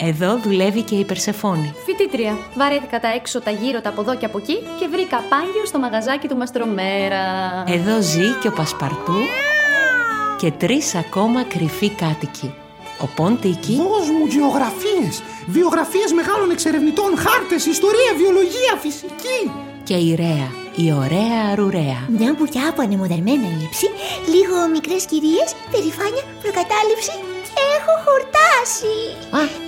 Εδώ δουλεύει και η Περσεφόνη. Φοιτήτρια. Βαρέθηκα τα έξω, τα γύρω, τα από εδώ και από εκεί και βρήκα πάγιο στο μαγαζάκι του Μαστρομέρα. Εδώ ζει και ο Πασπαρτού και τρεις ακόμα κρυφοί κάτοικοι. Ο Ποντίκη, Δώσ' μου γεωγραφίες, βιογραφίες μεγάλων εξερευνητών, χάρτες, ιστορία, βιολογία, φυσική. και η Ρέα, η ωραία αρουρέα. Μια μπουκιά από ανεμοδερμένα ύψη, λίγο μικρές κυρίες, περηφάνεια, προκατάληψη και έχω χορτάσει. Α,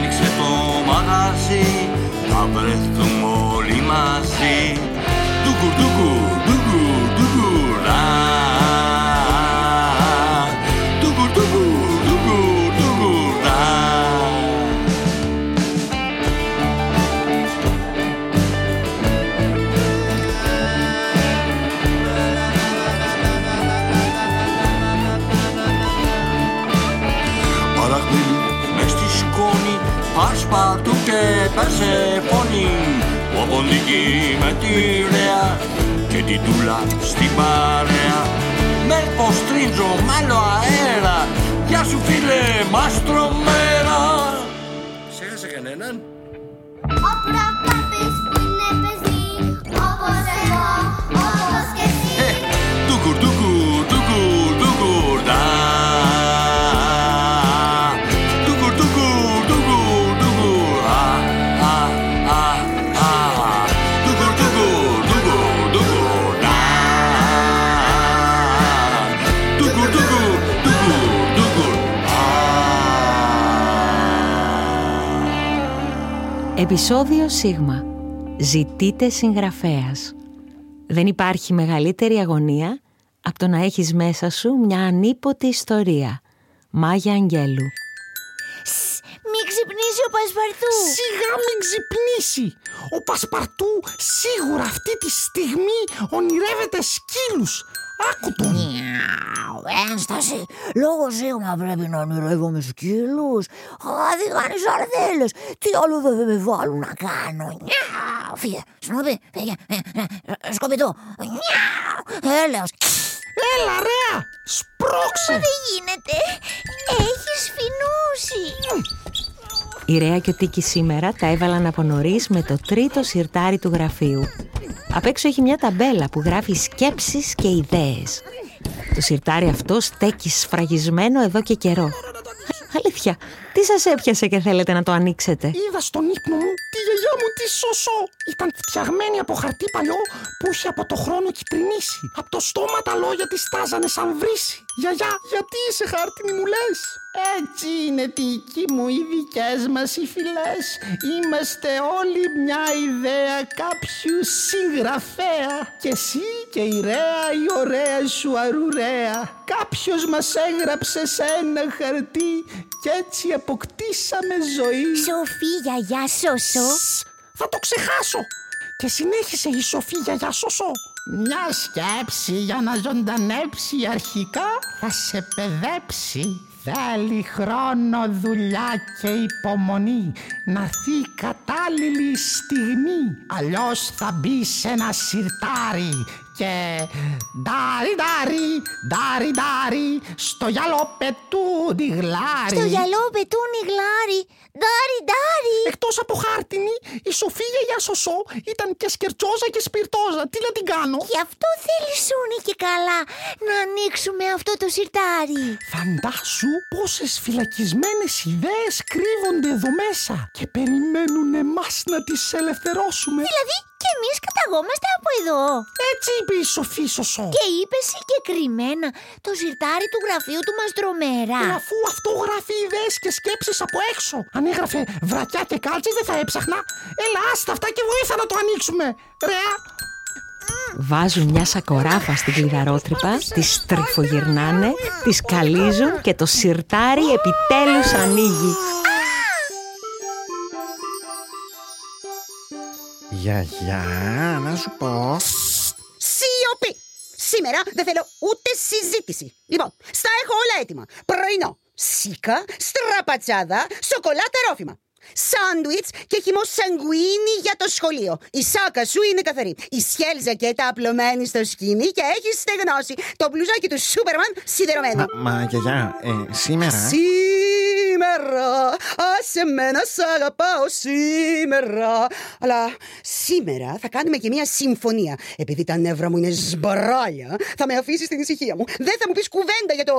Άνοιξε το μαγαζί Θα βρεθούμε όλοι μαζί Ντουκουρ, ντουκουρ, ντουκουρ, ντουκουρ α. Ντουκουρ, ντουκουρ, ντουκουρ, ντουκουρ α. Παραγμή μες στη σκόνη Πασπαρτού και Περσεφόνη Ο Ποντίκη με τη Ρέα Και την Τούλα στην παρέα. Μέρπο στρίντζο μ' άλλο αέρα Γεια σου φίλε μαστρομέρα Ξέχασε κανέναν Επισόδιο Σίγμα. Ζητείτε συγγραφέας. Δεν υπάρχει μεγαλύτερη αγωνία από το να έχεις μέσα σου μια ανίποτη ιστορία. Μάγια Αγγέλου. Μη ξυπνήσει ο Πασπαρτού. Σιγά μην ξυπνήσει. Ο Πασπαρτού σίγουρα αυτή τη στιγμή ονειρεύεται σκύλους. Άκου τον. Νιάου, Ένσταση, λόγω σίγμα πρέπει να ονειρεύομαι σκύλους. Χάδι κάνει σαρδέλες. Τι άλλο δεν θα με βάλουν να κάνω. Νιάου, φύγε, σνούπι, φύγε. Ε, ε, ε, Σκοπιτό. Νιάου, έλεος. Έλα ρέα, σπρώξε. Δεν γίνεται. Έχεις σφινώσει. Η Ρέα και ο Τίκης σήμερα τα έβαλαν από νωρίς με το τρίτο σιρτάρι του γραφείου. Απ' έξω έχει μια ταμπέλα που γράφει σκέψεις και ιδέες. Το σιρτάρι αυτό στέκει σφραγισμένο εδώ και καιρό. Α, Αλήθεια, τι σας έπιασε και θέλετε να το ανοίξετε; Είδα στον ύπνο μου τη γιαγιά μου τη σωσό. Ήταν φτιαγμένη από χαρτί παλιό που είχε από το χρόνο κυπρινήσει. Από το στόμα τα λόγια της στάζανε σαν βρύση. Γιαγιά, γιατί είσαι χάρτινη μου λες; Έτσι είναι τίκη μου οι δικές μας οι φυλές. Είμαστε όλοι μια ιδέα κάποιου συγγραφέα. Και εσύ και η ρέα η ωραία σου αρουραία. Κάποιος μας έγραψε σε ένα χαρτί κι έτσι αποκτήσαμε ζωή. Σοφή, γιαγιά, σωσό. Σ, Θα το ξεχάσω. Και συνέχισε η Σοφή γιαγιά σωσό. Μια σκέψη για να ζωντανέψει αρχικά θα σε παιδέψει. Θέλει χρόνο, δουλειά και υπομονή να έρθει η κατάλληλη στιγμή. Αλλιώς θα μπει σε ένα συρτάρι και ντάρι ντάρι, ντάρι ντάρι, στο γιαλό πετούν οι γλάροι. Στο γιαλό πετούν οι γλάροι. Ντάρι, ντάρι. Εκτός από χάρτινη η Σοφή γιαγιά Σωσό ήταν και σκερτσόζα και σπιρτόζα. Τι να την κάνω; Γι' αυτό θέλει σώνει και καλά να ανοίξουμε αυτό το συρτάρι. Φαντάσου πόσες φυλακισμένες ιδέες κρύβονται εδώ μέσα και περιμένουν εμάς να τις ελευθερώσουμε. Δηλαδή και εμείς καταγόμαστε από εδώ. Έτσι είπε η Σοφή Σωσό. Και είπε συγκεκριμένα το σιρτάρι του γραφείου του Μαστρομέρα. Ε, αφού αυτό γράφει ιδέες και σκέψεις από έξω. Αν έγραφε βρακιά και κάλτσες δεν θα έψαχνα. Έλα άστα αυτά και βοήθα να το ανοίξουμε. Ρεά. Βάζουν μια σακοράφα στην κλειδαρότρυπα, τη στριφογυρνάνε, τη καλίζουν και το σιρτάρι επιτέλους ανοίγει. Γιαγιά, να σου πω. Σιωπή! Σήμερα δεν θέλω ούτε συζήτηση. Λοιπόν, στα έχω όλα έτοιμα. Πρωινό, σίκα, στραπατσάδα, σοκολάτα ρόφημα. Σάντουιτς και χυμό σαγκουίνι για το σχολείο. Η σάκα σου είναι καθαρή. Η σχέλ ζακέτα απλωμένη στο σκηνή και έχεις στεγνώσει. Το μπλουζάκι του Σούπερμαν σιδερωμένο. Μα, μα γιαγιά, ε, σήμερα; Σήμερα, άσε με να σ' αγαπάω σήμερα. Αλλά σήμερα θα κάνουμε και μια συμφωνία. Επειδή τα νεύρα μου είναι σμπαράλια, θα με αφήσεις στην ησυχία μου. Δεν θα μου πεις κουβέντα για το.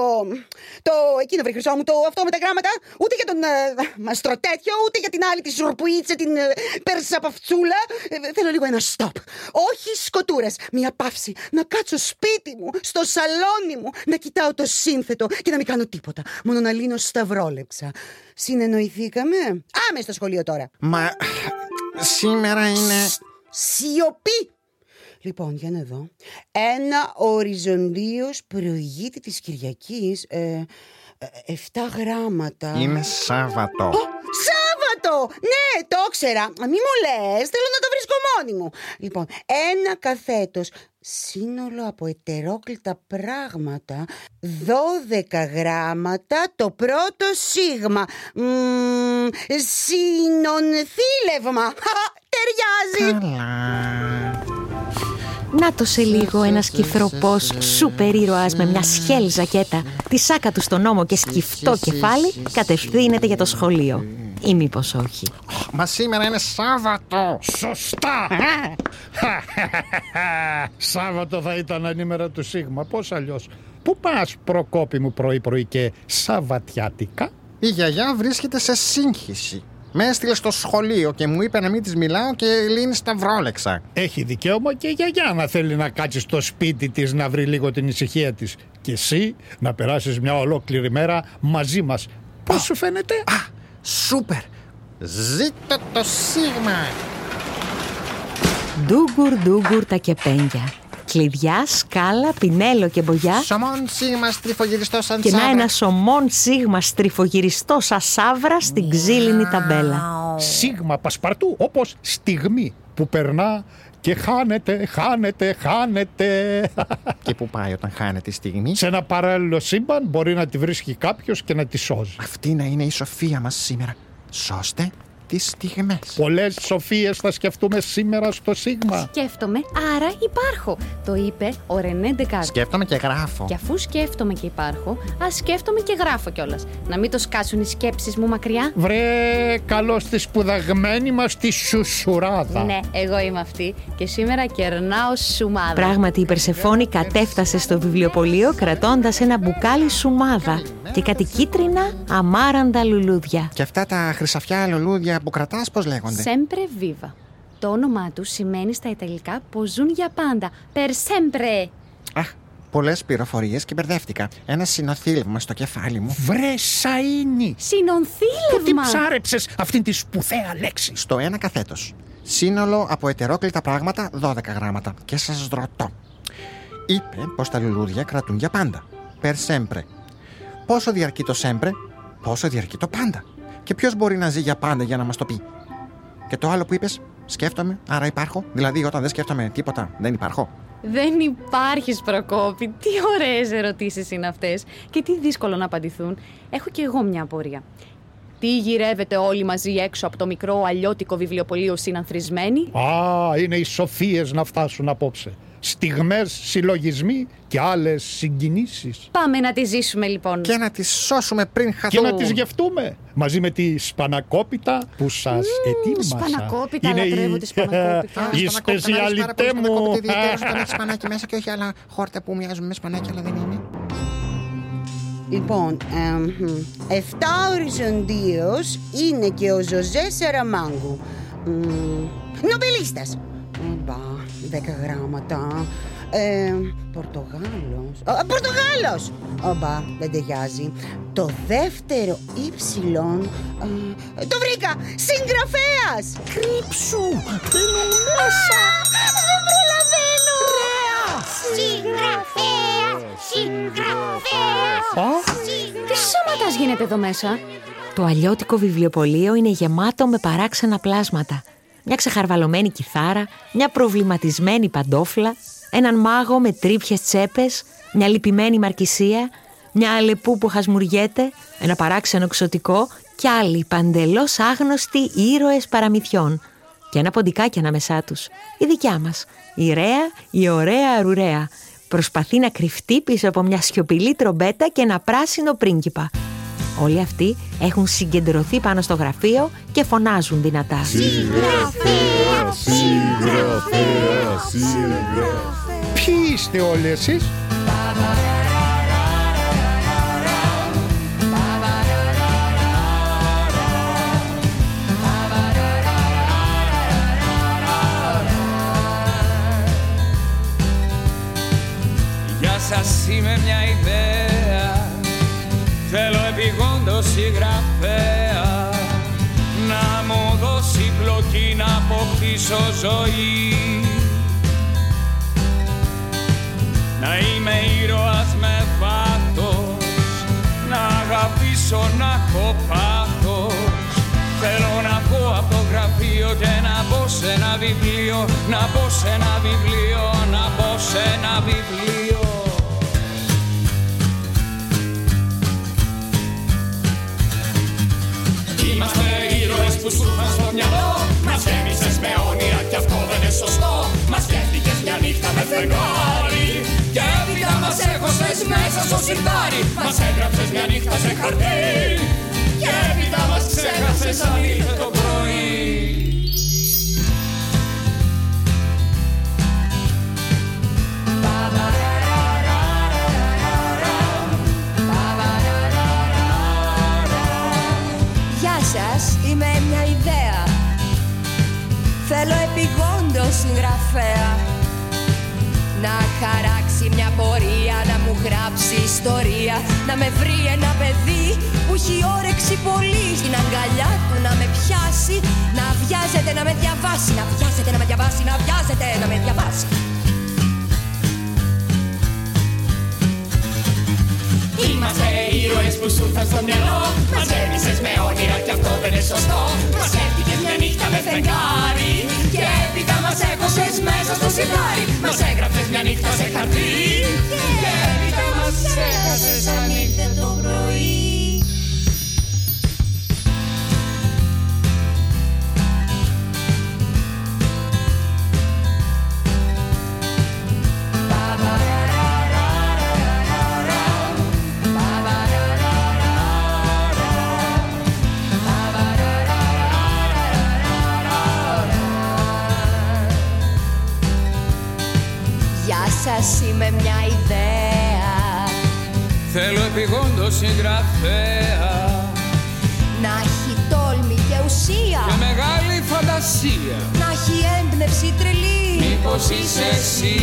το εκείνο βρε χρυσό μου, το αυτό με τα γράμματα, ούτε για τον ε, μαστροτέτιο, ούτε για την άλλη τη σουρπουίτσα, την ε, περσαπαυτσούλα. Ε, θέλω λίγο ένα stop. Όχι σκοτούρες. Μια παύση. Να κάτσω σπίτι μου, στο σαλόνι μου, να κοιτάω το σύνθετο και να μην κάνω τίποτα. Μόνο να λύνω σταυρόλεξα. Συνεννοηθήκαμε. Άμε στο σχολείο τώρα. Μα σήμερα είναι. Σιωπή! Λοιπόν, για να δω. Ένα οριζοντίος προηγείται της Κυριακής. Ε, ε, εφτά γράμματα. Είναι Σάββατο. Ω, Σάββατο! Ναι, το ήξερα. Μη μου λες, θέλω να το βρίσκω μόνη μου. Λοιπόν, ένα καθέτος. Σύνολο από ετερόκλητα πράγματα. Δώδεκα γράμματα. Το πρώτο σίγμα. Μμμ, συνονθήλευμα. Χα, Ταιριάζει. Καλά. Να το σε λίγο ένας κυθροπός σούπερ ήρωας με μια σχέλ ζακέτα, τη σάκα του στον ώμο και σκυφτό κεφάλι κατευθύνεται για το σχολείο. Ή μήπως όχι. Μα σήμερα είναι Σάββατο. Σωστά! Σάββατο θα ήταν ανήμερα του Σίγμα. Πώς αλλιώς; Πού πας προκόπη μου πρωί-πρωί και Σαββατιάτικα; Η γιαγιά βρίσκεται σε σύγχυση. Με έστειλε στο σχολείο και μου είπε να μην της μιλάω και λύνει σταυρόλεξα. Έχει δικαίωμα και η γιαγιά να θέλει να κάτσεις στο σπίτι της να βρει λίγο την ησυχία της. Και εσύ να περάσεις μια ολόκληρη μέρα μαζί μας. Πώς σου φαίνεται; Α, σούπερ. Ζήτω το Σίγμα. Ντούγκουρ ντούγκουρ τα κεπένια. Κλειδιά, σκάλα, πινέλο και μπογιά. Σαμόν Σίγμα στριφογυριστό σαν Και να τσάβρα. ένα σωμόν σίγμα στριφογυριστό σαν σαύρα στην ξύλινη ταμπέλα. Σίγμα πασπαρτού όπως στιγμή που περνά και χάνεται, χάνεται, χάνεται. Και πού πάει όταν χάνεται η στιγμή. Σε ένα παράλληλο σύμπαν μπορεί να τη βρίσκει κάποιος και να τη σώζει. Αυτή να είναι η σοφία μας σήμερα. Σώστε τις στιγμές. Πολλές σοφίες θα σκεφτούμε σήμερα στο Σίγμα. Σκέφτομαι, άρα υπάρχω. Το είπε ο Ρενέ Ντεκάρτ. Σκέφτομαι και γράφω. Και αφού σκέφτομαι και υπάρχω, ας σκέφτομαι και γράφω κιόλας. Να μην το σκάσουν οι σκέψεις μου μακριά. Βρε, καλώς τη σπουδαγμένη μας τη σουσουράδα. Ναι, εγώ είμαι αυτή και σήμερα κερνάω σουμάδα. Πράγματι η Περσεφόνη κατέφτασε στο βιβλιοπωλείο κρατώντας ένα μπουκάλι σουμάδα και κάτι κίτρινα αμάραντα λουλούδια. Και αυτά τα χρυσαφιά λουλούδια που κρατάς πώς λέγονται; Sempre viva. Το όνομά του σημαίνει στα Ιταλικά πω ζουν για πάντα. Per sempre. Αχ, πολλές πληροφορίες και μπερδεύτηκα. Ένα συνοθήλευμα στο κεφάλι μου. Βρε, Σαΐνι, που τι Συνονθήλευμα. ψάρεψες αυτήν τη σπουδαία λέξη; Στο ένα καθέτος. Σύνολο από ετερόκλητα πράγματα 12 γράμματα. Και σας ρωτώ. Είπε πως τα λουλούδια κρατούν για πάντα. Per sempre. Πόσο διαρκεί το sempre, πόσο διαρκεί το πάντα. Και ποιος μπορεί να ζει για πάντα για να μας το πει; Και το άλλο που είπες, σκέφτομαι, άρα υπάρχω. Δηλαδή όταν δεν σκέφτομαι τίποτα, δεν υπάρχω. Δεν υπάρχεις Προκόπη. Τι ωραίες ερωτήσεις είναι αυτές. Και τι δύσκολο να απαντηθούν. Έχω κι εγώ μια απορία. Τι γυρεύετε όλοι μαζί έξω από το μικρό αλλιώτικο βιβλιοπωλείο συνανθρισμένοι; Α, είναι οι σοφίες να φτάσουν απόψε. Στιγμές, συλλογισμοί και άλλες συγκινήσεις. Πάμε να τη ζήσουμε λοιπόν. Και να τις σώσουμε πριν Και χαθούν. να τις γευτούμε μαζί με τη σπανακόπιτα που σας ετοίμασα. σπανακόπιτα, λατρεύω τη σπανακόπιτα. η σπεσιαλιτέ μου. Δεν έχει σπανάκι μέσα και όχι άλλα χόρτα που μοιάζουν με σπανάκι, αλλά δεν είναι. Λοιπόν, εμ, μ, εφτά οριζοντίος είναι και ο Ζωζέ Σαραμάγκου. Μ, Νομπελίστας. Μπα, δέκα γράμματα. Ε, Πορτογάλος. Α, Πορτογάλος! Ομπα, δεν ταιριάζει. Το δεύτερο ύψιλον. α, Το βρήκα! Συγγραφέας! Κρύψου! Μπαίνουν μέσα! Δεν προλαβαίνω! Συγγραφέας! Συγγραφέας! Τι σώματας γίνεται εδώ μέσα; Το αλλιώτικο βιβλιοπωλείο είναι γεμάτο με παράξενα πλάσματα. Μια ξεχαρβαλωμένη κιθάρα, μια προβληματισμένη παντόφλα, έναν μάγο με τρίπιες τσέπες, μια λυπημένη μαρκησία, μια αλεπού που χασμουριέται, ένα παράξενο ξωτικό και άλλοι παντελώς άγνωστοι ήρωες παραμυθιών. Και ένα ποντικάκι ανάμεσά τους. Η δικιά μας. Η Ρέα, η ωραία Ρουρέα. Προσπαθεί να κρυφτεί πίσω από μια σιωπηλή τρομπέτα και ένα πράσινο πρίγκιπα. Όλοι αυτοί έχουν συγκεντρωθεί πάνω στο γραφείο και φωνάζουν δυνατά. Ποιοι είστε όλοι εσείς; Συγγραφέα. Να μου δώσει πλοκή να αποκτήσω ζωή. Να είμαι ήρωας με πάθος Να αγαπήσω να έχω πάθος. Θέλω να βγω από το γραφείο και να μπω σε ένα βιβλίο. Να μπω σε ένα βιβλίο, να μπω σε ένα βιβλίο φεγγάρι Και έπειτα μας έχωσες μέσα στο σιρτάρι. Μας έγραψες μια νύχτα σε χαρτί. Και έπειτα μας ξέχασες αν ήρθε το πρωί. Γεια σας, είμαι μια ιδέα. Θέλω επιγόντως συγγραφέα Να χαράξει μια πορεία, να μου γράψει ιστορία Να με βρει ένα παιδί που έχει όρεξη πολύ. Στην αγκαλιά του να με πιάσει Να βιάζεται να με διαβάσει Να βιάζεται να με διαβάσει, να βιάζεται να με διαβάσει. Είμαστε ήρωες που σου ήρθαν στο μυαλό. Μας γέμισες με όνειρα κι αυτό δεν είναι σωστό. Μας έφυγες μια νύχτα με φεγγάρι μέσα στο σιγάρι Μας έγραψες μια νύχτα σε χαρτί. Και έπειτα μας έχασες αν ήρθε το πρωί σας, είμαι μια ιδέα. Θέλω επιγόντως συγγραφέα. Να έχει τόλμη και ουσία. Και μεγάλη φαντασία. Να έχει έμπνευση τρελή. Μήπως είσαι εσύ.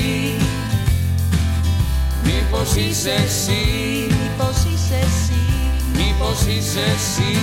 Μήπως είσαι εσύ. Μήπως είσαι εσύ. Μήπως είσαι εσύ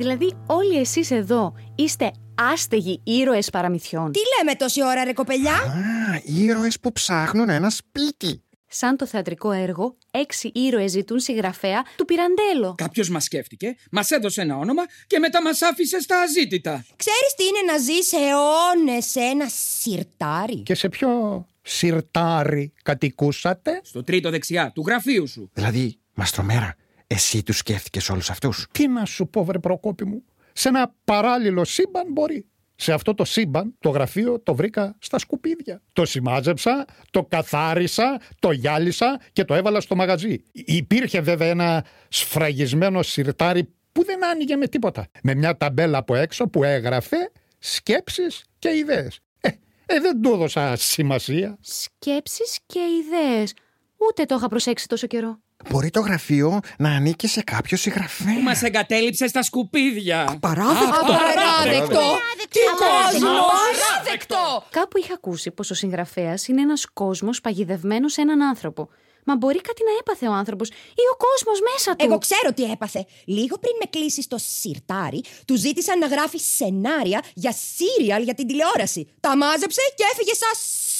Δηλαδή όλοι εσείς εδώ είστε άστεγοι ήρωες παραμυθιών. Τι λέμε τόση ώρα ρε κοπελιά; Α, ήρωες που ψάχνουν ένα σπίτι. Σαν το θεατρικό έργο, έξι ήρωες ζητούν συγγραφέα του Πυραντέλο. Κάποιος μας σκέφτηκε, μας έδωσε ένα όνομα και μετά μας άφησε στα αζήτητα. Ξέρεις τι είναι να ζεις αιώνες σε ένα σιρτάρι; Και σε ποιο σιρτάρι κατοικούσατε; Στο τρίτο δεξιά του γραφείου σου. Δηλαδή, Μαστρομέρα, εσύ τους σκέφτηκες όλους αυτούς; Τι να σου πω βρε Προκόπη μου. Σε ένα παράλληλο σύμπαν μπορεί. σε αυτό το σύμπαν το γραφείο το βρήκα στα σκουπίδια. Το σημάζεψα, το καθάρισα, το γυάλισα και το έβαλα στο μαγαζί. Υπήρχε βέβαια ένα σφραγισμένο σιρτάρι που δεν άνοιγε με τίποτα. Με μια ταμπέλα από έξω που έγραφε σκέψεις και ιδέες. Ε, ε δεν του έδωσα σημασία. Σκέψεις και ιδέες. Ούτε το είχα προσέξει τόσο καιρό. Μπορεί το γραφείο να ανήκει σε κάποιο συγγραφέα. Που μας εγκατέλειψε στα σκουπίδια. Παράδεκτο. Απαράδεκτο! Τι κόσμος! Απαράδεκτο! Κάπου είχα ακούσει πως ο συγγραφέας είναι ένας κόσμος παγιδευμένος σε έναν άνθρωπο. Μα μπορεί κάτι να έπαθε ο άνθρωπος ή ο κόσμος μέσα του. Εγώ ξέρω τι έπαθε. Λίγο πριν με κλείσει στο σιρτάρι, του ζήτησαν να γράφει σενάρια για σύριαλ για την τηλεόραση. Τα μάζεψε και έφυγε σαν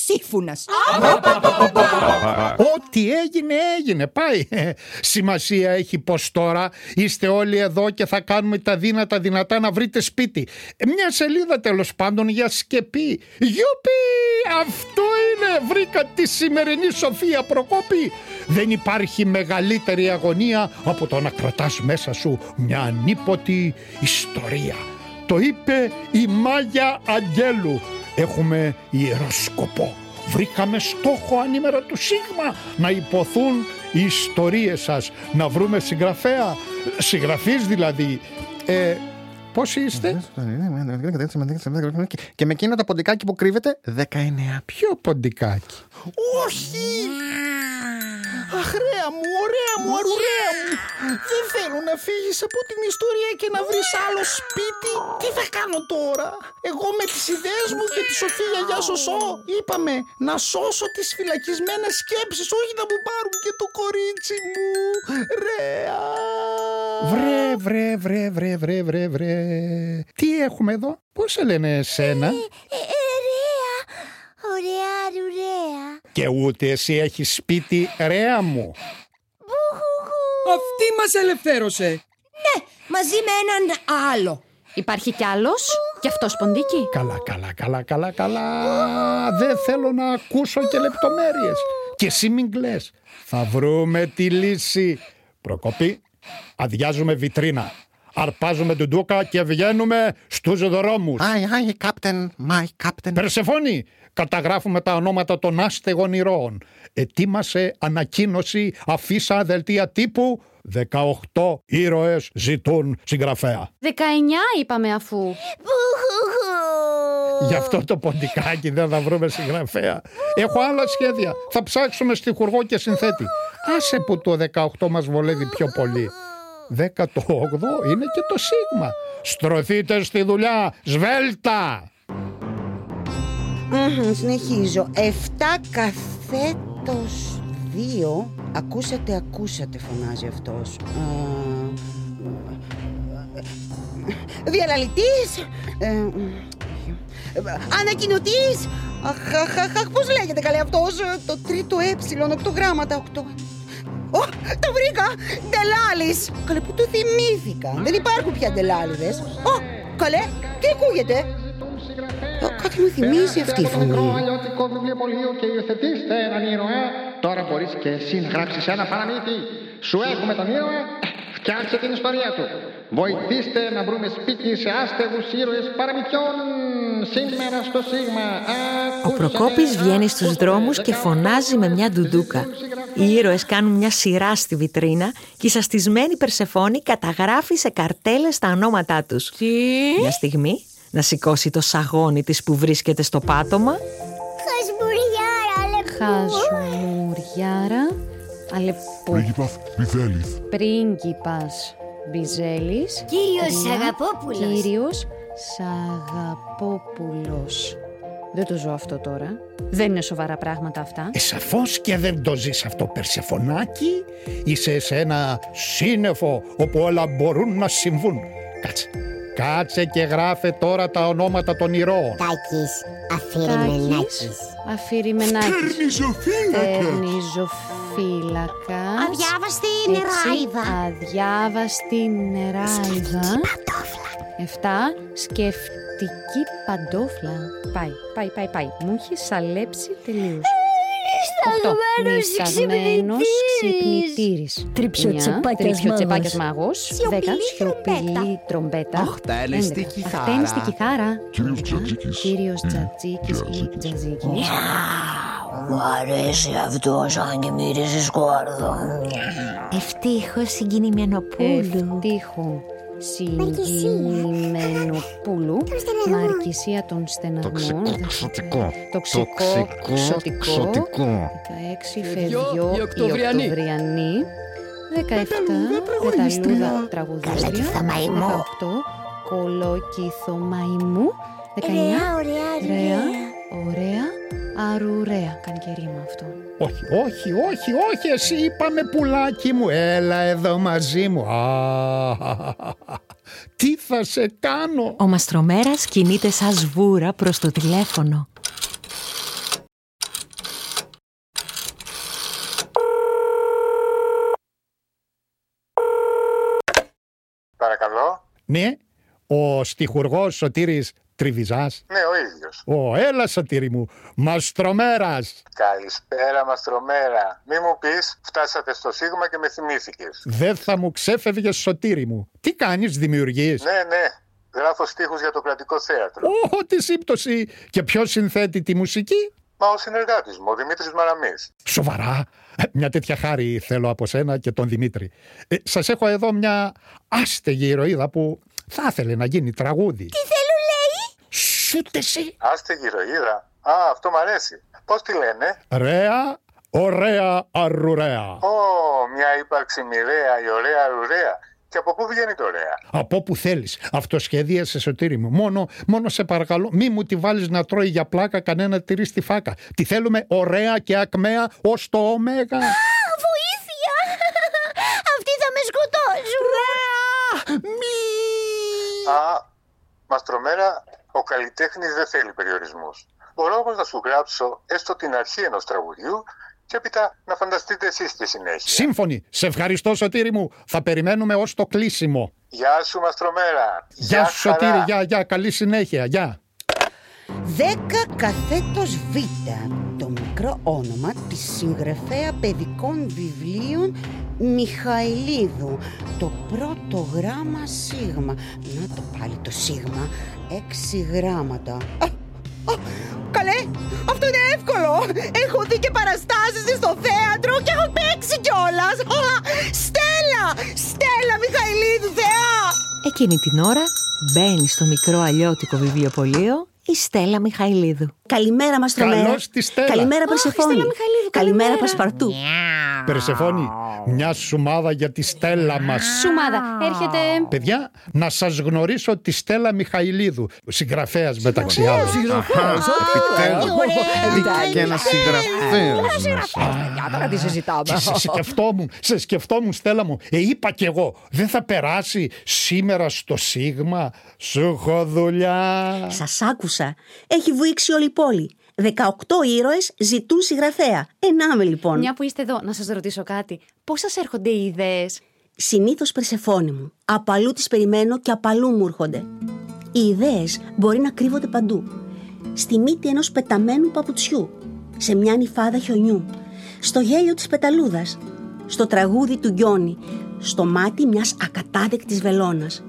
σύφουνα. Ό,τι έγινε έγινε πάει. Ε, Σημασία έχει πως τώρα είστε όλοι εδώ και θα κάνουμε τα δύνατα δυνατά να βρείτε σπίτι. Ε, Μια σελίδα τέλος πάντων για σκεπή. Γιουπι! Αυτό είναι! Βρήκα τη σημερινή Σοφία Προκόπη. Δεν υπάρχει μεγαλύτερη αγωνία από το να κρατάς μέσα σου μια ανίποτη ιστορία. Το είπε η Μάγια Αγγέλου. Έχουμε ιεροσκοπό. Βρήκαμε στόχο ανήμερα του Σίγμα να υποθούν οι ιστορίες σας. Να βρούμε συγγραφέα, συγγραφείς δηλαδή. Ε, πώς είστε; Και με εκείνο το ποντικάκι που κρύβεται 19. Ποιο ποντικάκι; Όχι! Αχ, ρέα μου, ωραία μου, αρουραία μου. Δεν θέλω να φύγεις από την ιστορία και να βρεις άλλο σπίτι. Τι θα κάνω τώρα; Εγώ με τις ιδέες μου και τη Σοφία γιαγιά σωσό. Είπαμε να σώσω τις φυλακισμένες σκέψεις, όχι να μου πάρουν και το κορίτσι μου. Ρέα. Βρε, βρε, βρε, βρε, βρε, βρε, βρε. Τι έχουμε εδώ, πώς σε λένε εσένα. Ωραία, ωραία, ωραία. Και ούτε εσύ έχεις σπίτι, ρέα μου. Αυτή μας ελευθέρωσε. Ναι, μαζί με έναν άλλο. Υπάρχει κι άλλος, κι αυτός ποντίκι. Καλά, καλά, καλά, καλά, καλά. Δεν θέλω να ακούσω και λεπτομέρειες. Και εσύ μην κλαις. Θα βρούμε τη λύση. Προκοπή, αδειάζουμε βιτρίνα. Αρπάζουμε την ντούκα και βγαίνουμε στους δρόμους. Άι, άι, Captain, my Captain. Περσεφόνη, καταγράφουμε τα ονόματα των άστεγων ηρώων. Ετοίμασε ανακοίνωση αφίσα δελτία τύπου 18 ήρωες ζητούν συγγραφέα. 19 είπαμε αφού. Γι' αυτό το ποντικάκι δεν θα βρούμε συγγραφέα. Έχω άλλα σχέδια. Θα ψάξουμε στη χουργό και συνθέτη. Άσε που το 18 μας βολεύει πιο πολύ. 18 είναι και το σίγμα. Στρωθείτε στη δουλειά. Σβέλτα! Μμμ, Συνεχίζω. 7 καθέτος 2. Ακούσατε, ακούσατε, φωνάζει αυτός. Α, Διαλαλητής. Ε, Ανακοινωτής. Αχ, αχ, αχ, αχ, πώς λέγεται καλέ αυτός. ε, Το τρίτο ε, οκτώ γράμματα, οκτώ. Ω, το βρήκα! Ντελάλης! Καλέ, που το θυμήθηκα. Δεν υπάρχουν πια ντελάλιδες. Ω, καλέ, τι ακούγεται. Ω, Κάτι μου θυμίζει αυτή η φωνή. αλλιώτικο βιβλιοπωλείο και υιοθετήστε έναν ήρωα. Τώρα μπορείς και εσύ να γράψεις ένα παραμύθι. Σου έχουμε τον ήρωα. Φτιάξε την ιστορία του. Βοηθήστε να βρούμε σπίτι σε άστεγους ήρωες παραμυθιών. Σήμερα στο Σίγμα. Ο Προκόπης βγαίνει στους δρόμους και φωνάζει με μια ντουντούκα. Οι ήρωες κάνουν μια σειρά στη βιτρίνα και η σαστισμένη Περσεφόνη καταγράφει σε καρτέλες τα ονόματά τους. Τι; Μια στιγμή να σηκώσει το σαγόνι της που βρίσκεται στο πάτωμα Χασμουριάρα, λεπτό. Χαζμουριάρα. Αλεπού. Πρίγκιπας Μπιζέλης. Πρίγκιπας Μπιζέλης. Κύριος Σαγαπόπουλος. Κύριος Σαγαπόπουλος. Δεν το ζω αυτό τώρα. Δεν είναι σοβαρά πράγματα αυτά. Ε, σαφώς και δεν το ζεις αυτό Περσεφωνάκι. Είσαι σε ένα σύννεφο όπου όλα μπορούν να συμβούν. Κάτσε. Κάτσε και γράφε τώρα τα ονόματα των ηρώων. Τάκης, Τάκης, αφηρημενάκης. Αφηρημενάκης. Τερνιζοφύλακα. Τερνιζοφύλακα. Αδιάβαστη Έξι, νεράιδα. Αδιάβαστη νεράιδα. Εφτά. Σκεφτική παντόφλα. Πάει, πάει, πάει, πάει. Μου έχεις σαλέψει τελείως. Νησταγμένος Νησταγμένος ξυπνητήρης. Τριψιοτσεπάκιας Τριψιοτσεπάκιας μάγος. μάγος. Σιωπηλή Δέκα. Σιωπηλή τρομπέτα. Αχτά είναι στη Έντεκα. κιθάρα. Αχτά είναι στη κιθάρα. Κύριος Τζατζίκης. Κύριος Τζατζίκης ή Τζαζίκης. Μου αρέσει αυτός σαν και μύριζε σκόρδο. Ευτύχως συγκινημένοπούλου. Ευτύχου συγκινημένοπούλου. Μαρκησία των στεναγμών. Εξωτικό. Τοξικό. Ξωτικό. Ξωτικό. 16 Φεδιό, Φεδιό, η η Οκτωβριανή. Οκτωβριανή. 17 Πεταλούδα τραγουδίστρια. Καλάκιθα μαϊμού. 18 Κολόκυθο μαϊμού. 19 ωραία, Ωραία, ωραία, αρουραία. Κάνει και ρήμα αυτό. Όχι, όχι, όχι, όχι, εσύ είπαμε πουλάκι μου, έλα εδώ μαζί μου. Α, τι θα σε κάνω; Ο Μαστρομέρας κινείται σαν σβούρα προς το τηλέφωνο. Παρακαλώ. Ναι, ο στιχουργός Σωτήρης Τριβιζάς. Ναι, ο ίδιος. Ω, έλα Σωτήρη μου, Μαστρομέρας. Καλησπέρα, Μαστρομέρα. Μη μου πεις, φτάσατε στο Σίγμα και με θυμήθηκες. Δεν θα μου ξέφευγες Σωτήρη μου. Τι κάνεις, δημιουργείς; Ναι, ναι. Γράφω στίχους για το κρατικό θέατρο. Ω, τι σύμπτωση. Και ποιος συνθέτει τη μουσική; Μα ο συνεργάτης μου, ο Δημήτρης Μαραμής. Σοβαρά. Ε, Μια τέτοια χάρη θέλω από σένα και τον Δημήτρη. Ε, σας έχω εδώ μια άστεγη ηρωίδα που θα ήθελε να γίνει τραγούδι. Τι θέλω λέει. Σούτε εσύ. Άστε γυροίδα. Α, αυτό μ' αρέσει. Πώς τη λένε; Ρέα, ωραία, αρουραία. Ω, μια ύπαρξη μοιραία, η ωραία ρουραία. Και από πού βγαίνει το ωραία. Από όπου θέλεις. Αυτοσχεδίασε σωτήρι μου. Μόνο, μόνο σε παρακαλώ μη μου τη βάλεις να τρώει για πλάκα κανένα τυρί στη φάκα. Τη θέλουμε ωραία και ακμαία ως το ωμέγα. Βοήθεια. Αυτοί θα με σκοτώσουν. Α, Μαστρομέρα, ο καλλιτέχνης δεν θέλει περιορισμούς. Μπορώ όμως να σου γράψω έστω την αρχή ενός τραγουδιού και έπειτα να φανταστείτε εσείς τη συνέχεια. Σύμφωνοι. Σε ευχαριστώ Σωτήρι μου. Θα περιμένουμε ως το κλείσιμο. Γεια σου Μαστρομέρα. Γεια σου χαρά. Σωτήρη. Γεια, γεια. Καλή συνέχεια. Γεια. 10 καθέτος Β. Το μικρό όνομα της συγγραφέα παιδικών βιβλίων Μιχαηλίδου. Το πρώτο γράμμα σίγμα. Να το πάλι το σίγμα. Έξι γράμματα. Α, α, καλέ, αυτό είναι εύκολο. Έχω δει και παραστάσεις στο θέατρο και έχω παίξει κιόλας. Α, Στέλλα, Στέλλα Μιχαηλίδου, θεά. Εκείνη την ώρα μπαίνει στο μικρό αλλιώτικο βιβλιοπωλείο η Στέλλα Μιχαηλίδου. Καλημέρα, Μαστρομέρα. Καλώς τη Στέλλα. Καλημέρα, Περσεφόνη. Στέλλα Μιχαηλίδου, Καλημέρα, καλημέρα. Πασπαρτού. Περσεφόνη, μια σουμάδα για τη Στέλλα μας. Σουμάδα, έρχεται. Παιδιά, να σας γνωρίσω τη Στέλλα Μιχαηλίδου, συγγραφέας μεταξύ άλλων. Επιτέλους. Μπήκε και ένα συγγραφέας. Τώρα τι συζητάμε. Και σε σκεφτόμουν, σε σκεφτόμουν Στέλλα μου, ε, είπα κι εγώ, δεν θα περάσει σήμερα στο Σίγμα, σου έχω δουλειά. Σας άκουσα. Έχει βουήξει όλη η πόλη. 18 ήρωες ζητούν συγγραφέα. Ενάμε λοιπόν. Μια που είστε εδώ, να σας ρωτήσω κάτι. Πώς σας έρχονται οι ιδέες; Συνήθως Περσεφόνη μου. Απαλού τις περιμένω και απαλού μου έρχονται. Οι ιδέες μπορεί να κρύβονται παντού. Στη μύτη ενός πεταμένου παπουτσιού. Σε μια νυφάδα χιονιού. Στο γέλιο της πεταλούδας. Στο τραγούδι του Γκιόνι. Στο μάτι μιας ακατάδεκτης βελόνας.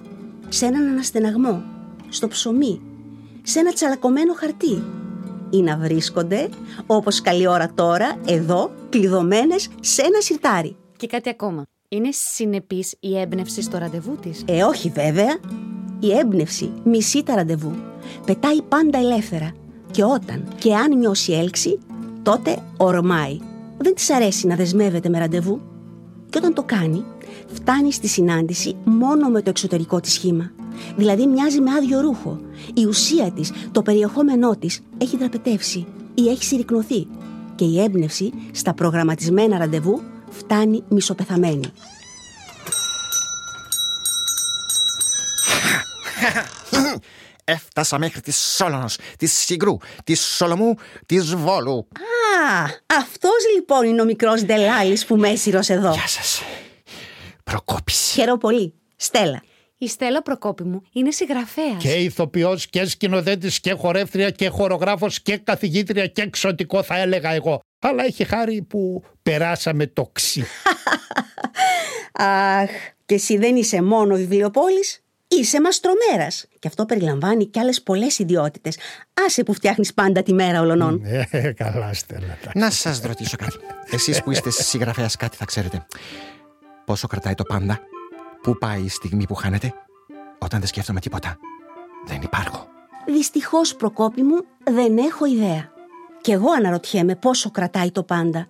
Σε έναν αναστεναγμό. Στο ψωμί. Σε ένα τσαλακωμένο χαρτί. Ή να βρίσκονται, όπως καλή ώρα τώρα, εδώ, κλειδωμένες σε ένα σιρτάρι. Και κάτι ακόμα. Είναι συνεπής η έμπνευση στο ραντεβού της; Ε, όχι βέβαια. Η έμπνευση μισεί τα ραντεβού. Πετάει πάντα ελεύθερα. Και όταν και αν νιώσει έλξη, τότε ορμάει. Δεν της αρέσει να δεσμεύεται με ραντεβού. Και όταν το κάνει, φτάνει στη συνάντηση μόνο με το εξωτερικό της σχήμα. Δηλαδή μοιάζει με άδειο ρούχο. Η ουσία της, το περιεχόμενό της, έχει δραπετεύσει ή έχει συρρυκνωθεί. Και η έμπνευση στα προγραμματισμένα ραντεβού φτάνει μισοπεθαμένη. Έφτασα μέχρι της Σόλωνος, της Συγκρού, της Σολομού, της Βόλου. Α, αυτός λοιπόν είναι ο μικρός Ντελάλης που με έσυρος εδώ. Γεια σας. Προκόπηση. Χαίρομαι πολύ. Στέλλα. Η Στέλλα Προκόπη μου είναι συγγραφέας. Και ηθοποιός και σκηνοθέτης και χορεύτρια και χορογράφος και καθηγήτρια και εξωτικό θα έλεγα εγώ. Αλλά έχει χάρη που περάσαμε το ξύ. Αχ, και εσύ δεν είσαι μόνο βιβλιοπόλης, είσαι μαστρομέρας. Και αυτό περιλαμβάνει κι άλλες πολλές ιδιότητες. Άσε που φτιάχνεις πάντα τη μέρα ολονών. Ε, καλά Στέλλα. Να σας ρωτήσω κάτι. Εσείς που είστε συγγραφέας κάτι θα ξέρετε. Πόσο κρατάει το πάντα; Πού πάει η στιγμή που χάνεται; Όταν δεν σκέφτομαι τίποτα. Δεν υπάρχω. Δυστυχώς, Προκόπη μου, δεν έχω ιδέα. Κι εγώ αναρωτιέμαι πόσο κρατάει το πάντα.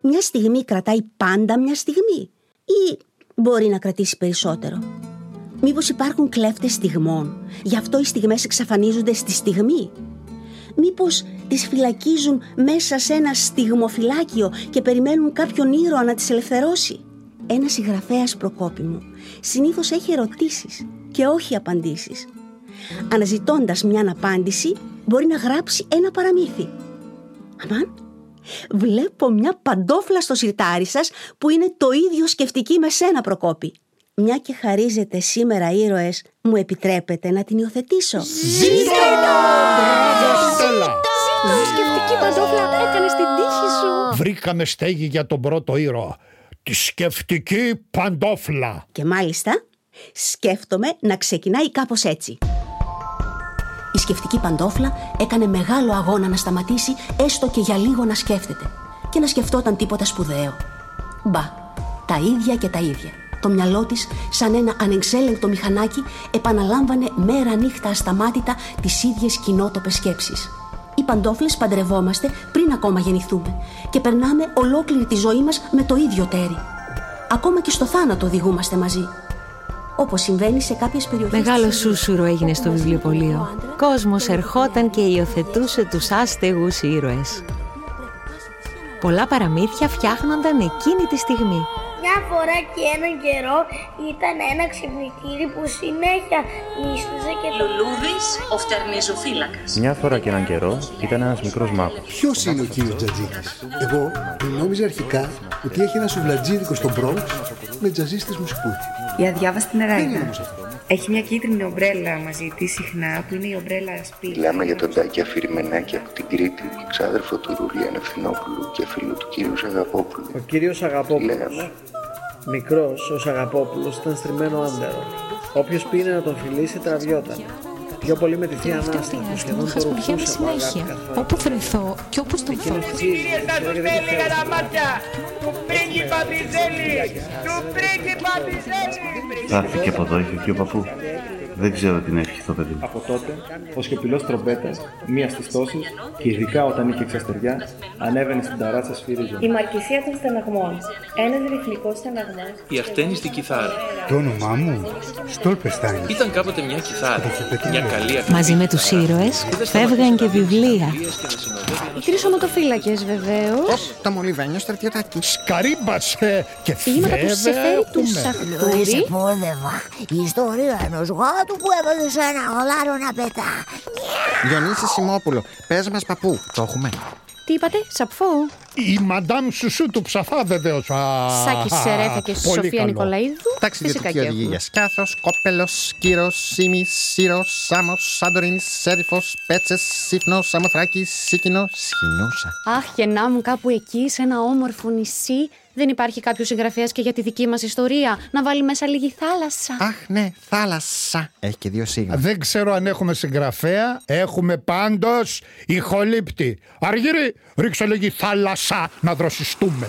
Μια στιγμή κρατάει πάντα μια στιγμή. Ή μπορεί να κρατήσει περισσότερο. Μήπως υπάρχουν κλέφτες στιγμών. Γι' αυτό οι στιγμές εξαφανίζονται στη στιγμή. Μήπως τις φυλακίζουν μέσα σε ένα στιγμοφυλάκιο και περιμένουν κάποιον ήρωα να τις ελευθερώσει. Ένα συγγραφέας Προκόπη μου συνήθως έχει ερωτήσεις και όχι απαντήσεις. Αναζητώντας μια απάντηση μπορεί να γράψει ένα παραμύθι. Αμάν, βλέπω μια παντόφλα στο σιρτάρι σας που είναι το ίδιο σκεφτική με σένα Προκόπη. Μια και χαρίζετε σήμερα ήρωες, μου επιτρέπετε να την υιοθετήσω. Ζήτω! Μπράβο Στέλλα! Σκεφτική παντόφλα έκανε την τύχη σου. Βρήκαμε στέγη για τον πρώτο ήρωα. Τη σκεφτική παντόφλα. Και μάλιστα σκέφτομαι να ξεκινάει κάπως έτσι. Η σκεφτική παντόφλα έκανε μεγάλο αγώνα να σταματήσει έστω και για λίγο να σκέφτεται και να σκεφτόταν τίποτα σπουδαίο. Μπα, τα ίδια και τα ίδια. Το μυαλό της, σαν ένα ανεξέλεγκτο μηχανάκι, επαναλάμβανε μέρα νύχτα ασταμάτητα τις ίδιες κοινότοπες σκέψεις. Οι παντόφλες παντρευόμαστε πριν ακόμα γεννηθούμε και περνάμε ολόκληρη τη ζωή μας με το ίδιο τέρι. Ακόμα και στο θάνατο οδηγούμαστε μαζί. Όπως συμβαίνει σε κάποιες περιοχές... Μεγάλο της Ελλάδας. σούσουρο έγινε στο βιβλιοπωλείο. Κόσμος ερχόταν και υιοθετούσε τους άστεγους ήρωες. Πολλά παραμύθια φτιάχνονταν εκείνη τη στιγμή. Μια φορά και έναν καιρό ήταν ένα ξυπνητήρι που συνέχεια νίστουζε και το Λουλούδης, ο φτερνιζοφύλακας. Μια φορά και έναν καιρό ήταν ένας μικρός μάγος. Ποιος είναι ο κύριος Τζατζίκης Εγώ νόμιζα αρχικά ότι έχει ένα σουβλατζίδικο στο Bronx με τζαζίστες μουσικούχοι. Η αδιάβαστη Δεν είναι νεράγια. όμως αυτό. Έχει μια κίτρινη ομπρέλα μαζί της συχνά που είναι η ομπρέλα σπίτι. Μιλάμε για τον Τάκη Αφηρημενάκη από την Κρήτη, ξάδερφο του Ρούλιαν Ευθυνόπουλου και φίλο του κύριου Σαγαπόπουλου. Ο κύριος Αγαπόπουλος, Λέγαμε. Μικρός ο Αγαπόπουλος, ήταν στριμμένο άντερο. Όποιος πήγαινε να τον φιλήσει τραβιόταν. Πιο πολύ με τη θεία Ανάστα που σχεδόν το Χασμουριέμαι ρουπούσε από αγάπη συνέχεια. καθόλου. Όπου βρεθώ και όπου στον βρω. Εκείνος τσίζει, Να του στέλνει τα μάτια του πρίγκιπα Μπιζέλη! Του πρίγκιπα Μπιζέλη! Θα έρθει και από εδώ, είχε και ο παππού. Δεν ξέρω τι να ευχηθώ, παιδί μου. Από τότε, ο σιωπηλός τρομπέτας, μία στις τόσες, και ειδικά όταν είχε ξαστεριά, ανέβαινε στην ταράτσα σφυρίζοντας. Η Μαρκησία των Στεναγμών. Ένας ρυθμικός στεναγμός. Η αχτένιστη κιθάρα. Το όνομά μου, Στόλπεστάιν. Ήταν κάποτε μια κιθάρα. Μια καλή ακριβή Μαζί με τους ήρωες φεύγαν και βιβλία. Οι τρεις οματοφύλακες βεβαίως. Το μολυβένιο στρατιωτάκι. Σκαρίμπασε και Ποίηματα του Σεφέρη του Λουίσε Σαχτούρη. πόδευα. Η ιστορία ενός γάτου που έβαλε σε ένα γλάρο να πετά. Διονύση Σιμόπουλο, πες μας παππού. Το έχουμε. Τι είπατε, Σαπφό. Η μαντάμ Σουσού του Ψαφά βεβαίως. Σάκης Σερέφα και Σοφία Νικολαίδου. Φυσικά Ταξιδιωτική και οδηγία έχουμε. για σκάθος, κόπελος, κύρος, σίμης, σύρος, σάμος, σάντορινης, σέριφος, πέτσες, σύφνος, σαμοθράκης, σίκινος, σχοινούσα. Αχ, και να μου κάπου εκεί, σε ένα όμορφο νησί, δεν υπάρχει κάποιος συγγραφέας και για τη δική μας ιστορία. Να βάλει μέσα λίγη θάλασσα. Αχ, ναι, θάλασσα. Έχει και δύο σίγμα. Δεν ξέρω αν έχουμε συγγραφέα. Έχουμε πάντως ηχολήπτη. Αργύρι, ρίξε λίγη θάλασσα να δροσιστούμε.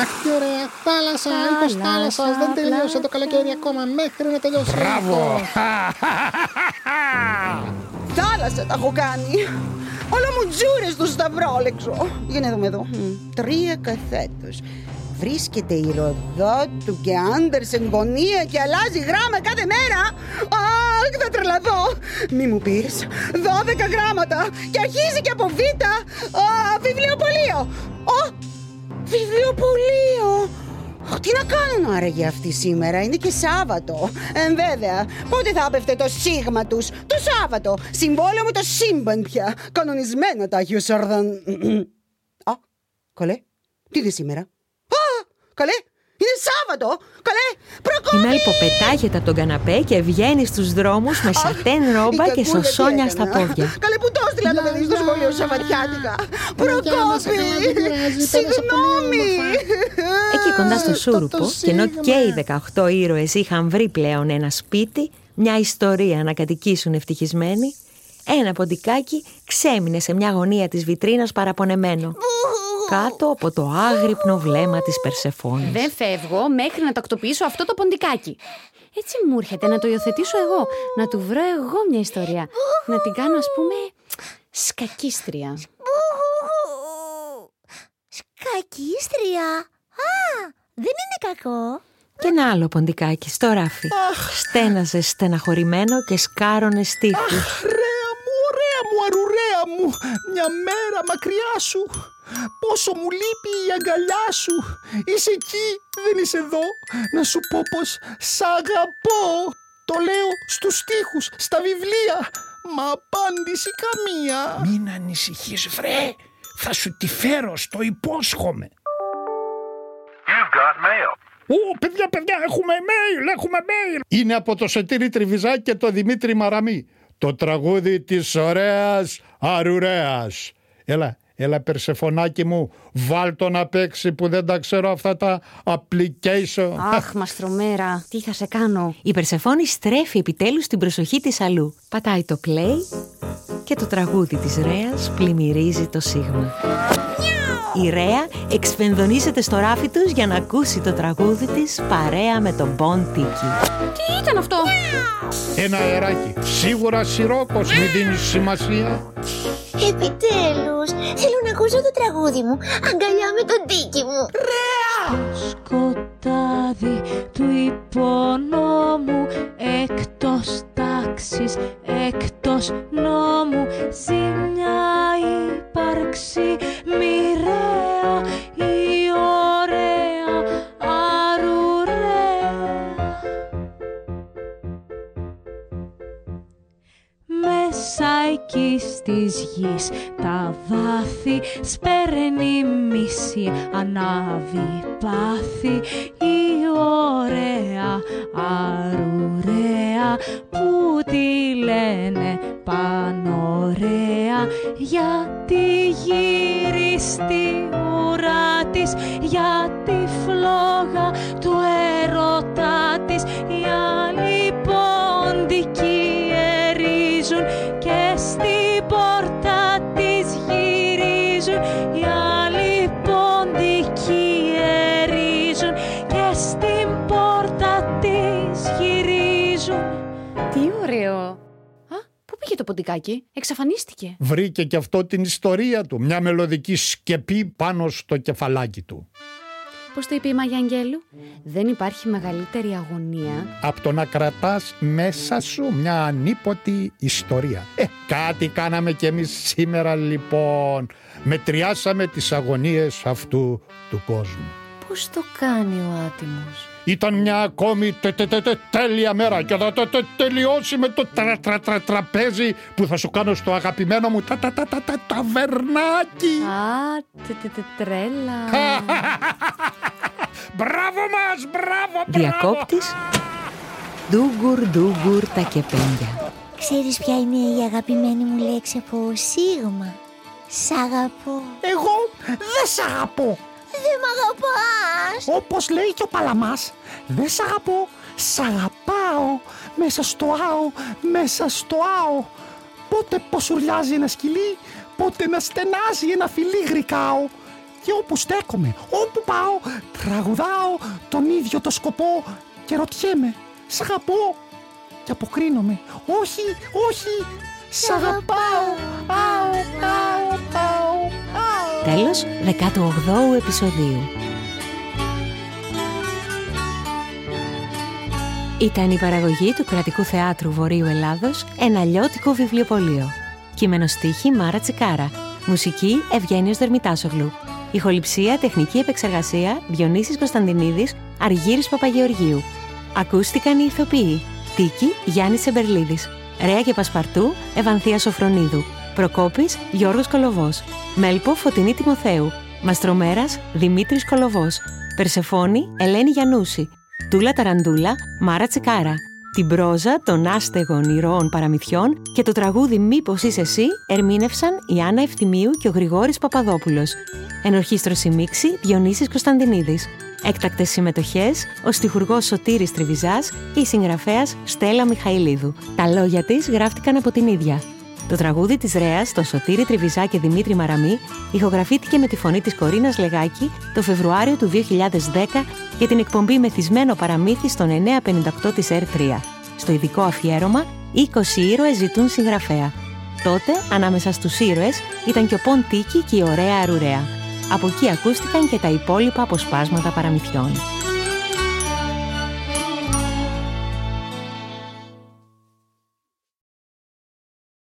Αχ, τι ωραία. Θάλασσα, ήπος θάλασσα. Δεν τελείωσε το καλοκαίρι ακόμα μέχρι να τελειώσει. Μπράβο. Θάλασσα τα έχω κάνει. Όλα μου τζούρες στο σταυρόλεξο. Για να δούμε εδώ. Μμ, Τρία καθέτος. Βρίσκεται η Ροδότου και Άντερσεν γωνία και αλλάζει γράμμα κάθε μέρα. Αχ, θα τρελαθώ. Μη μου πεις. Δώδεκα γράμματα και αρχίζει και από Β. Α, βιβλιοπωλείο. Ω, βιβλιοπωλείο. Ω, Τι να κάνουν άραγε αυτοί σήμερα, είναι και Σάββατο. Ε, βέβαια, πότε θα έπεφτε το σίγμα τους, το Σάββατο. Συμβόλαιο με το σύμπαν πια. Κανονισμένα τα έχει ο Σαρδαν. Α, καλέ, τι είναι σήμερα; Α, καλέ, Είναι Σάββατο! Καλέ, Η Προκόπη! Μέλπο πετάγεται από τον καναπέ και βγαίνει στους δρόμους με σατέν ρόμπα η και κακούλα τι σωσόνια στα έκανε, α; πόδια. Καλέ, που το έστειλα το παιδί στο σχολείο Σαββατιάτικα; Προκόπη! Συγγνώμη! Εκεί κοντά στο Σούρουπο, και ενώ και οι 18 ήρωες είχαν βρει πλέον ένα σπίτι, μια ιστορία να κατοικήσουν ευτυχισμένοι, ένα ποντικάκι ξέμεινε σε μια γωνία της βιτρίνας παραπονεμένο, κάτω από το άγρυπνο βλέμμα της Περσεφόνης. Δεν φεύγω μέχρι να τακτοποιήσω αυτό το ποντικάκι. Έτσι μου έρχεται να το υιοθετήσω εγώ. Να του βρω εγώ μια ιστορία. Να την κάνω, ας πούμε, σκακίστρια. Σκακίστρια. Α, δεν είναι κακό. Και ένα άλλο ποντικάκι στο ράφι. Στέναζε στεναχωρημένο και σκάρωνε στίχους. Ρέα μου, ωραία μου, αρουρέα μου, μια μέρα μακριά σου. Πόσο μου λείπει η αγκαλιά σου. Είσαι εκεί, δεν είσαι εδώ. Να σου πω πως σ' αγαπώ. Το λέω στους στίχους, στα βιβλία. Μα απάντηση καμία. Μην ανησυχείς βρε, θα σου τη φέρω, στο υπόσχομαι. Ω, παιδιά, παιδιά, έχουμε mail, έχουμε mail. Είναι από το Σωτήρη Τριβιζάκη και το Δημήτρη Μαραμή. Το τραγούδι της ωραίας αρουρέας. Έλα, έλα Περσεφωνάκι μου, βάλ το να παίξει που δεν τα ξέρω αυτά τα application. Αχ, μαστρομέρα, τι θα σε κάνω; Η Περσεφόνη στρέφει επιτέλους την προσοχή της αλλού. Πατάει το play και το τραγούδι της Ρέας πλημμυρίζει το σίγμα. Η Ρέα εξφενδονίζεται στο ράφι τους για να ακούσει το τραγούδι της παρέα με τον Μπον Τίκι. Τι ήταν αυτό; Ένα αεράκι. Σίγουρα σιρόκος μη δίνεις σημασία. Επιτέλους, θέλω να ακούσω το τραγούδι μου. Αγκαλιά με τον τίκι μου. σκοτάδι του υπονόμου εκτός τάξης, εκτός νόμου. Ζει μια ύπαρξη μοιραία ή ωραία αρουραία. Μέσα εκεί στις γης τα βάθη σπέρνει μίση ανάβει πάθη. Η ωραία αρουραία που τη λένε πανωρέα γιατί γύριστη ουρά της για τη φλόγα του έρωτά της οι το ποντικάκι, εξαφανίστηκε. Βρήκε και αυτό την ιστορία του. Μια μελωδική σκεπή πάνω στο κεφαλάκι του. Πώς το είπε η Μάγια Αγγέλου, δεν υπάρχει μεγαλύτερη αγωνία Από το να κρατάς μέσα σου μια ανίποτη ιστορία. Ε, κάτι κάναμε κι εμείς σήμερα λοιπόν. Μετριάσαμε τις αγωνίες αυτού του κόσμου. Πώς το κάνει ο άτιμος; Ήταν μια ακόμη τε, τε, τε, τε, τέλεια μέρα και θα τε, τε, τελειώσει με το τρα, τρα, τρα, τραπέζι που θα σου κάνω στο αγαπημένο μου τα, τα, τα, τα, τα, ταβερνάκι. Α, τε, τε, τε, τρέλα. Μπράβο μας, μπράβο, μπράβο. Διακόπτης Ντούγκουρ ντούγκουρ τα κεπέγια Ξέρεις ποια είναι η αγαπημένη μου λέξη από σίγμα; Σ' αγαπώ. Εγώ δεν σ' αγαπώ. Δεν μ' αγαπάς. Όπως λέει και ο Παλαμάς, δεν σ' αγαπώ, σ' αγαπάω. Μέσα στο άο, μέσα στο άο. Πότε πως ουρλιάζει ένα σκυλί, πότε να στενάζει ένα φιλί γρικάω. Και όπου στέκομαι, όπου πάω, τραγουδάω τον ίδιο το σκοπό και ρωτιέμαι, σ' αγαπώ. Και αποκρίνομαι, όχι, όχι, σ' αγαπάω. Άο, άο, άο, άο. Τέλος 18ου επεισοδίου Ήταν η παραγωγή του Κρατικού Θεάτρου Βορείου Ελλάδος ένα λιώτικο βιβλιοπωλείο. Κείμενο στίχη Μάρα Τσικάρα. Μουσική Ευγένιος Δερμητάσογλου. Ηχοληψία, τεχνική επεξεργασία Διονύσης Κωνσταντινίδης, Αργύρης Παπαγεωργίου. Ακούστηκαν οι ηθοποιοί. Τίκη Γιάννης Σεμπερλίδης. Ρέα και Πασπαρτού Ευανθία Σοφρονίδου. Προκόπης Γιώργος Κολοβός. Μέλπο Φωτεινή Τιμοθέου. Μαστρομέρας Δημήτρης Κολοβός. Περσεφόνη, Ελένη Γιαννούση. Τούλα Ταραντούλα, Μάρα Τσεκάρα. Την πρόζα των άστεγων ηρώων παραμυθιών και το τραγούδι Μήπως είσαι εσύ ερμήνευσαν η Άννα Ευθυμίου και ο Γρηγόρης Παπαδόπουλος. Ενορχίστρωση μίξη Διονύσης Κωνσταντινίδης. Έκτακτες συμμετοχές ο στιχουργός Σωτήρης Τριβιζάς και η συγγραφέας Στέλλα Μιχαηλίδου. Τα λόγια της γράφτηκαν από την ίδια. Το τραγούδι της Ρέας, το Σωτήρη Τριβιζά και Δημήτρη Μαραμή, ηχογραφήθηκε με τη φωνή της Κορίνας Λεγάκη το Φεβρουάριο του 2010 για την εκπομπή Μεθυσμένο Παραμύθι στον 958 της ΕΡ3. Στο ειδικό αφιέρωμα, 20 ήρωες ζητούν συγγραφέα. Τότε, ανάμεσα στους ήρωες, ήταν και ο Πον Τίκη και η ωραία Αρουραία. Από εκεί ακούστηκαν και τα υπόλοιπα αποσπάσματα παραμυθιών.